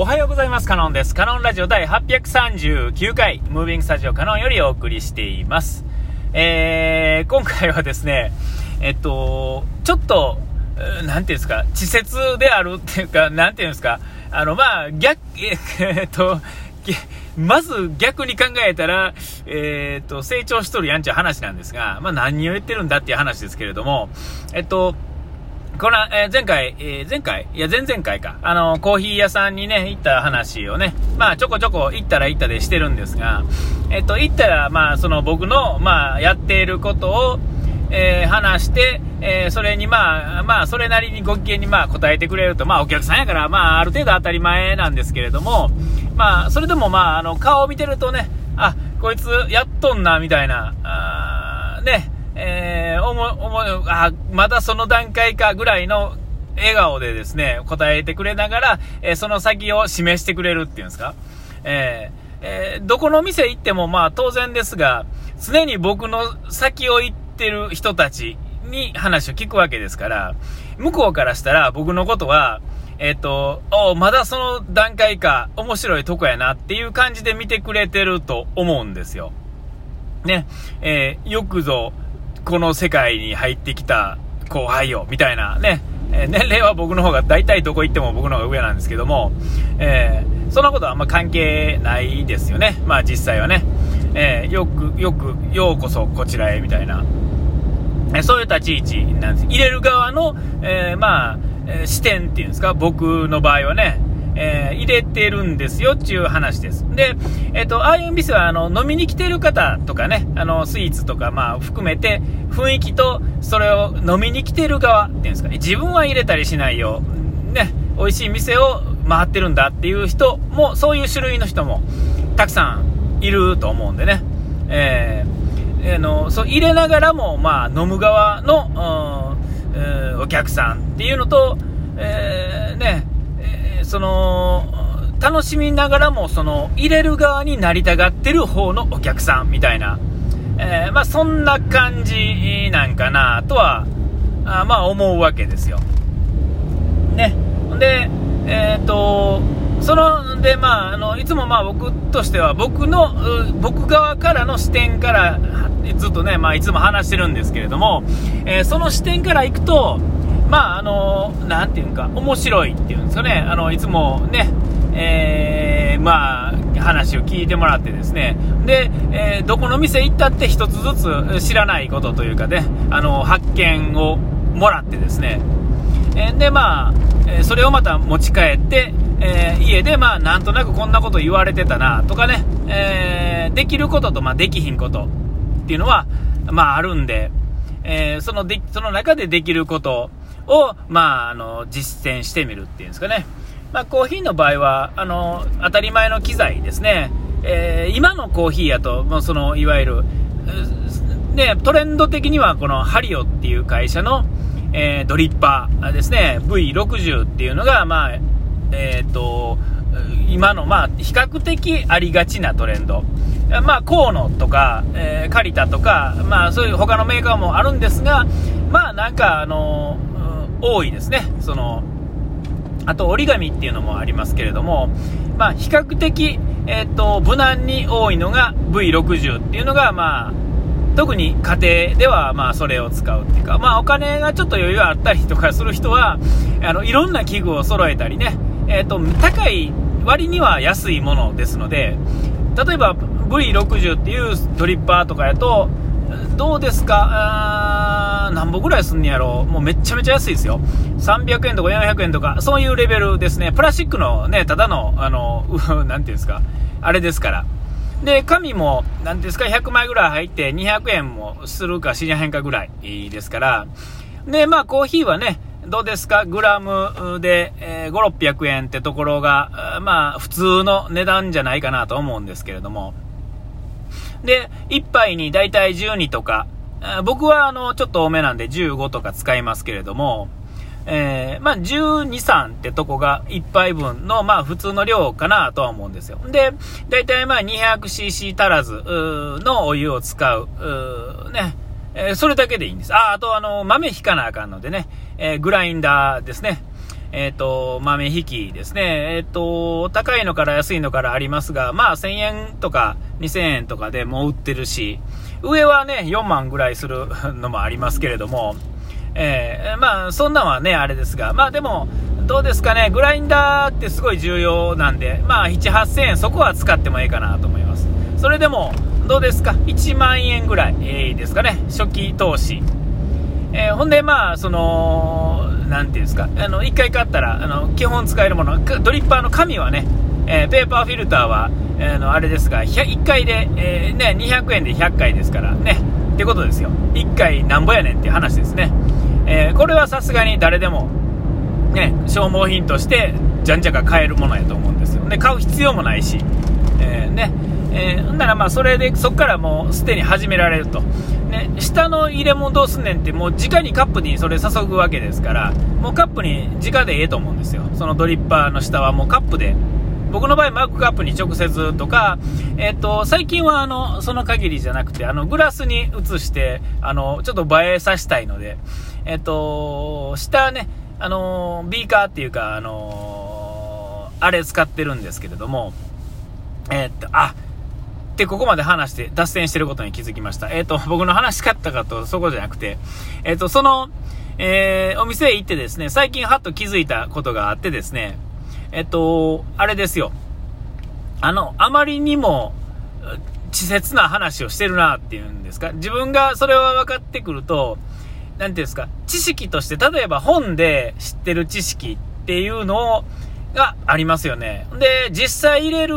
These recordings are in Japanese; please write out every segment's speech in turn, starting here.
おはようございます。カノンです。カノンラジオ第839回、ムービングスタジオカノンよりお送りしています。えー、今回はですね、えっと、ちょっと、なんていうんですか、稚拙であるっていうか、なんていうんですか、あの、まあ、逆、えっと、まず逆に考えたら、えー、っと、成長しとるやんちゃ話なんですが、まあ何を言ってるんだっていう話ですけれども、えっと、この、えー、前回、えー、前回？いや、前々回か。あの、コーヒー屋さんにね、行った話をね、まあ、ちょこちょこ行ったら行ったでしてるんですが、えっと、行ったら、まあ、その僕の、まあ、やっていることを、えー、話して、えー、それにまあ、まあ、それなりにご機嫌にまあ答えてくれると、まあ、お客さんやから、まあ、ある程度当たり前なんですけれども、まあ、それでもまあ、あの、顔を見てるとね、あ、こいつやっとんな、みたいな、あね、えー、思、思あ、まだその段階かぐらいの笑顔でですね、答えてくれながら、えー、その先を示してくれるっていうんですか？えー、えー、どこの店行ってもまあ当然ですが、常に僕の先を行ってる人たちに話を聞くわけですから、向こうからしたら僕のことは、えっ、ー、と、おまだその段階か、面白いとこやなっていう感じで見てくれてると思うんですよ。ね、えー、よくぞ、この世界に入ってきた後輩よ、みたいなね、えー、年齢は僕の方が大体どこ行っても僕の方が上なんですけども、えー、そんなことはあんま関係ないですよね。まあ実際はね。えー、よく、よく、ようこそこちらへ、みたいな。えそういう立ち位置なんです。入れる側の、えまあ、視点っていうんですか、僕の場合はね、えー、入れてるんですよっていう話です。で、えっ、ー、と、ああいう店は、あの、飲みに来てる方とかね、あの、スイーツとか、まあ、含めて、雰囲気と、それを飲みに来てる側っていうんですかね、自分は入れたりしないよ。ね、美味しい店を回ってるんだっていう人も、そういう種類の人も、たくさんいると思うんでね。えー、あの、そう、入れながらも、まあ、飲む側の、お客さんっていうのと、えー、その、楽しみながらも、その、入れる側になりたがってる方のお客さんみたいな、えー、まあ、そんな感じなんかなとは、あまあ、思うわけですよ。ね。で、えっ、ー、と、その、で、まあ、あの、いつもまあ僕としては、僕の、僕側からの視点から、ずっとね、まあ、いつも話してるんですけれども、えー、その視点からいくと、まあ、あの、なんていうか、面白いっていうんですかね、あの、いつもね、えー、まあ、話を聞いてもらってですね、で、えー、どこの店行ったって一つずつ知らないことというかね、あの、発見をもらってですね、えで、まあ、それをまた持ち帰って、えー、家で、まあ、なんとなくこんなこと言われてたな、とかね、え、できることと、まあ、できひんことっていうのは、まあ、あるんで、え、そので、その中でできることを、まあ、あの、実践してみるっていうんですかね。まあ、コーヒーの場合は、あの、当たり前の機材ですね。えー、今のコーヒーやと、もうその、いわゆる、で、トレンド的には、このハリオっていう会社の、えー、ドリッパーですね、V60 っていうのが、まあ、えっ、ー、と、今の、まあ、比較的ありがちなトレンド。まあ、河野とか、えー、カリタとか、まあ、そういう他のメーカーもあるんですが、まあ、なんか、あの多いですね。その、あと折り紙っていうのもありますけれども、まあ、比較的、えっ、ー、と、無難に多いのが V60 っていうのが、まあ、特に家庭では、まあ、それを使うっていうか、まあ、お金がちょっと余裕あったりとかする人は、あの、いろんな器具を揃えたりね、えっ、ー、と、高い割には安いものですので、例えば V60 っていうドリッパーとかやと、どうですか？何本ぐらいすんねやろもうめちゃめちゃ安いですよ。300円とか400円とか、そういうレベルですね。プラスチックのね、ただの、あの、なんていうんですか、あれですから。で、紙も、なんですか、100枚ぐらい入って200円もするかしりへんかぐらいですから。で、まあ、コーヒーはね、どうですか？グラムで、えー、5、600円ってところが、まあ、普通の値段じゃないかなと思うんですけれども。で、1杯にだいたい12とか、僕はあの、ちょっと多めなんで15とか使いますけれども、えー、まあ、12、3ってとこが1杯分の、まあ、普通の量かなとは思うんですよ。で、だいたいまあ、200cc 足らずのお湯を使う、うね、えー、それだけでいいんです。あ、あとあの、豆引かなあかんのでね、えー、グラインダーですね。えっ、ー、と、豆引きですね。えっ、ー、と、高いのから安いのからありますが、まあ1000円とか2000円とかでも売ってるし、上はね、4万ぐらいするのもありますけれども、えー、まあそんなんはね、あれですが、まあでも、どうですかね、グラインダーってすごい重要なんで、まあ7、8000円そこは使ってもいいかなと思います。それでも、どうですか、1万円ぐらい、えー、ですかね、初期投資。えー、ほんで、まあ、その、なんていうんですか、あの、1回買ったら、あの、基本使えるもの、ドリッパーの紙はね、えー、ペーパーフィルターは、えー、のあれですが、1回で、えー、ね、200円で100回ですからね、ってことですよ。1回なんぼやねんっていう話ですね。えこれはさすがに誰でも、ね、消耗品として、じゃんじゃか買えるものやと思うんですよ。で、買う必要もないし、えーね、えー、ならまあそれでそこからもうすでに始められると、ね、下の入れ物どうすんねんってもう直にカップにそれ注ぐわけですからもうカップに直でええと思うんですよそのドリッパーの下はもうカップで僕の場合マークカップに直接とか、えーと、最近はあのその限りじゃなくてあのグラスに移してあのちょっと映えさせたいので、えーと、下ねあのビーカーっていうかあのあれ使ってるんですけれどもえっ、ー、とあっここまで話して脱線してることに気づきました。えっ、ー、と、僕の話し方かとそこじゃなくて、えっ、ー、と、その、えー、お店へ行ってですね、最近はっと気づいたことがあってですね、えっ、と、あれですよ。あの、あまりにも、稚拙な話をしてるなっていうんですか。自分がそれは分かってくると、何ていうんですか、知識として、例えば本で知ってる知識っていうのがありますよね。で、実際入れる、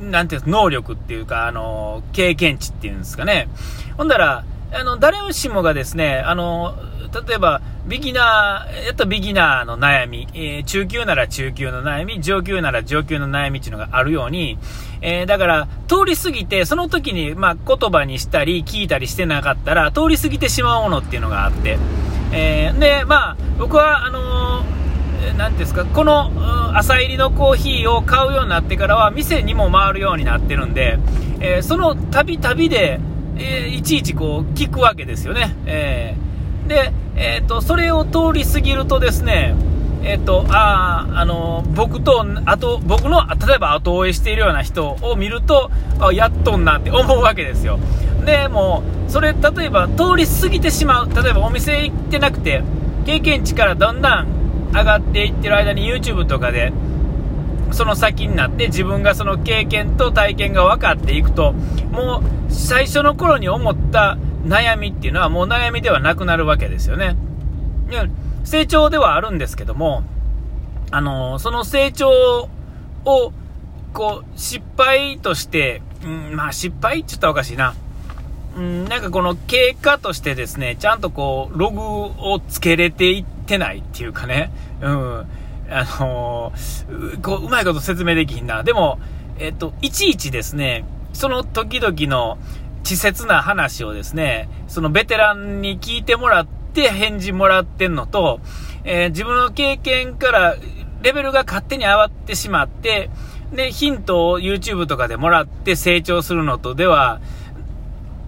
なんていう能力っていうか、あの、経験値っていうんですかね。ほんだら、あの、誰しもがですね、あの、例えば、ビギナー、やっとビギナーの悩み、えー、中級なら中級の悩み、上級なら上級の悩みっていうのがあるように、えー、だから、通り過ぎて、その時に、まあ、言葉にしたり、聞いたりしてなかったら、通り過ぎてしまうものっていうのがあって、えー、で、まあ、僕は、あの何ですか、この、朝入りのコーヒーを買うようになってからは、店にも回るようになってるんで、えー、その旅旅で、えー、いちいちこう、聞くわけですよね。えー、で、えっ、と、それを通り過ぎるとですね、えっ、と、ああ、の、僕と、あと、僕の、例えば後追いしているような人を見ると、あやっとんなって思うわけですよ。で、も、それ、例えば通り過ぎてしまう。例えばお店行ってなくて、経験値からだんだん上がっていってる間に YouTube とかでその先になって自分がその経験と体験が分かっていくともう最初の頃に思った悩みっていうのはもう悩みではなくなるわけですよね。成長ではあるんですけども、あのその成長をこう失敗として、うん、まあ失敗って言ったらおかしいな。うん、なんかこの経過としてですね、ちゃんとこう、ログをつけれていってないっていうかね、うん、あのー、こう、うまいこと説明できひんな。でも、えっと、いちいちですね、その時々の稚拙な話をですね、そのベテランに聞いてもらって返事もらってんのと、えー、自分の経験からレベルが勝手に上がってしまって、で、ヒントを YouTube とかでもらって成長するのとでは、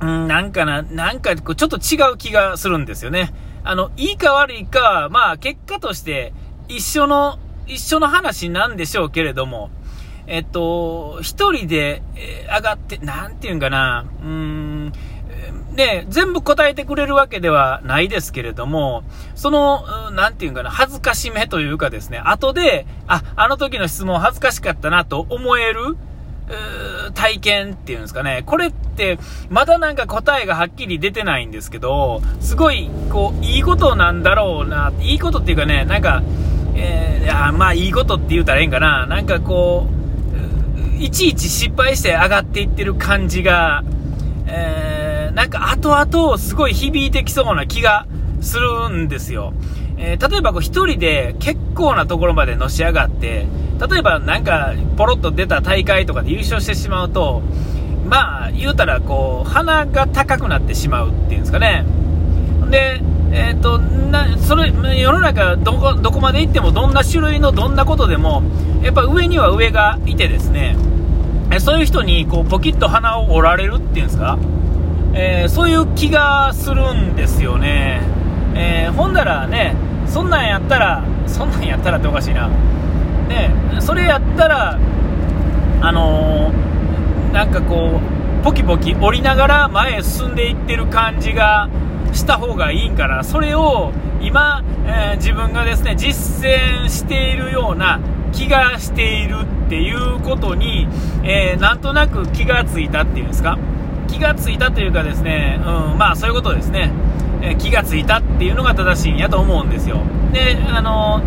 うん、なんかな、なんかちょっと違う気がするんですよね。あの、いいか悪いかは、まあ結果として一緒の、一緒の話なんでしょうけれども、えっと、一人で上がって、なんていうんかな、うーん、ね、全部答えてくれるわけではないですけれども、その、なんていうんかな、恥ずかしめというかですね、後で、あ、あの時の質問恥ずかしかったなと思える、体験っていうんですかね。これって、まだなんか答えがはっきり出てないんですけど、すごい、こう、いいことなんだろうな、いいことっていうかね、なんか、えー、まあいいことって言うたらええんかな。なんかこう、いちいち失敗して上がっていってる感じが、えー、なんか後々すごい響いてきそうな気がするんですよ。えー、例えばこう一人で結構なところまでのし上がって、例えばなんかポロッと出た大会とかで優勝してしまうと、まあ言うたらこう鼻が高くなってしまうっていうんですかね。で、えーと、なそれ世の中どこどこまで行ってもどんな種類のどんなことでもやっぱ上には上がいてですねそういう人にこうポキッと鼻を折られるっていうんですか、えー、そういう気がするんですよね、えー、ほんだらねそんなんやったらそんなんやったらっておかしいな。ね、それやったら、あのー、なんかこう、ポキポキ降りながら前へ進んでいってる感じがした方がいいんかな。それを今、えー、自分がですね、実践しているような気がしているってっていうことに、えー、なんとなく気がついたっていうんですか？気がついたというかですね、うん、まあそういうことですね。え気がついたっていうのが正しいんやと思うんですよ。で、あの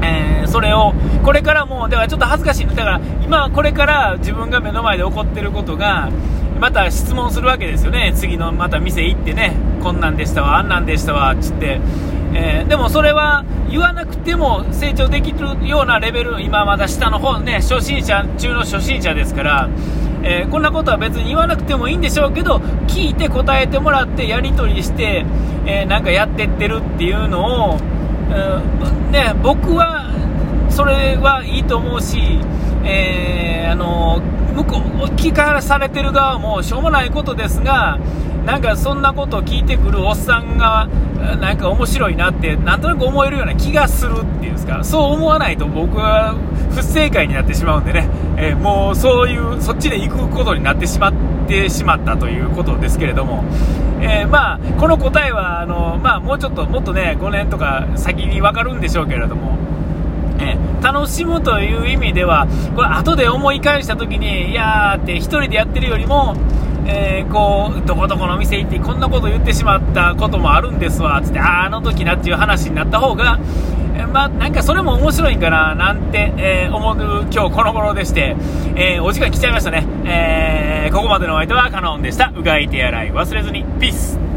えー、それを、これからも、だからちょっと恥ずかしいだから今これから自分が目の前で起こってることが、また質問するわけですよね。次のまた店行ってね、こんなんでしたわ、あんなんでしたわ、つって。えー、でもそれは言わなくても成長できるようなレベル、今まだ下の方ね、初心者中の初心者ですから、えー、こんなことは別に言わなくてもいいんでしょうけど、聞いて答えてもらってやり取りして、えー、なんかやってってるっていうのを、ね、僕はそれはいいと思うし、えー、あの向こう聞かされてる側もしょうもないことですが、なんかそんなことを聞いてくるおっさんが、なんか面白いなって、なんとなく思えるような気がするっていうんですか、そう思わないと僕は不正解になってしまうんでね、えー、もうそういう、そっちで行くことになってしまってしまったということですけれども、えー、まあ、この答えは、あの、まあ、もうちょっと、もっとね、5年とか先に分かるんでしょうけれども、え、楽しむという意味では、これ後で思い返した時に、いやーって1人でやってるよりも、えー、こう、どこどこの店行ってこんなこと言ってしまったこともあるんですわ、つって、ああの時なっていう話になった方が、えー、まあ、なんかそれも面白いんかな、なんて、えー、思う今日この頃でして、えお時間来ちゃいましたね。えここまでのお相手はカノンでした。うがい手洗い忘れずに。ピース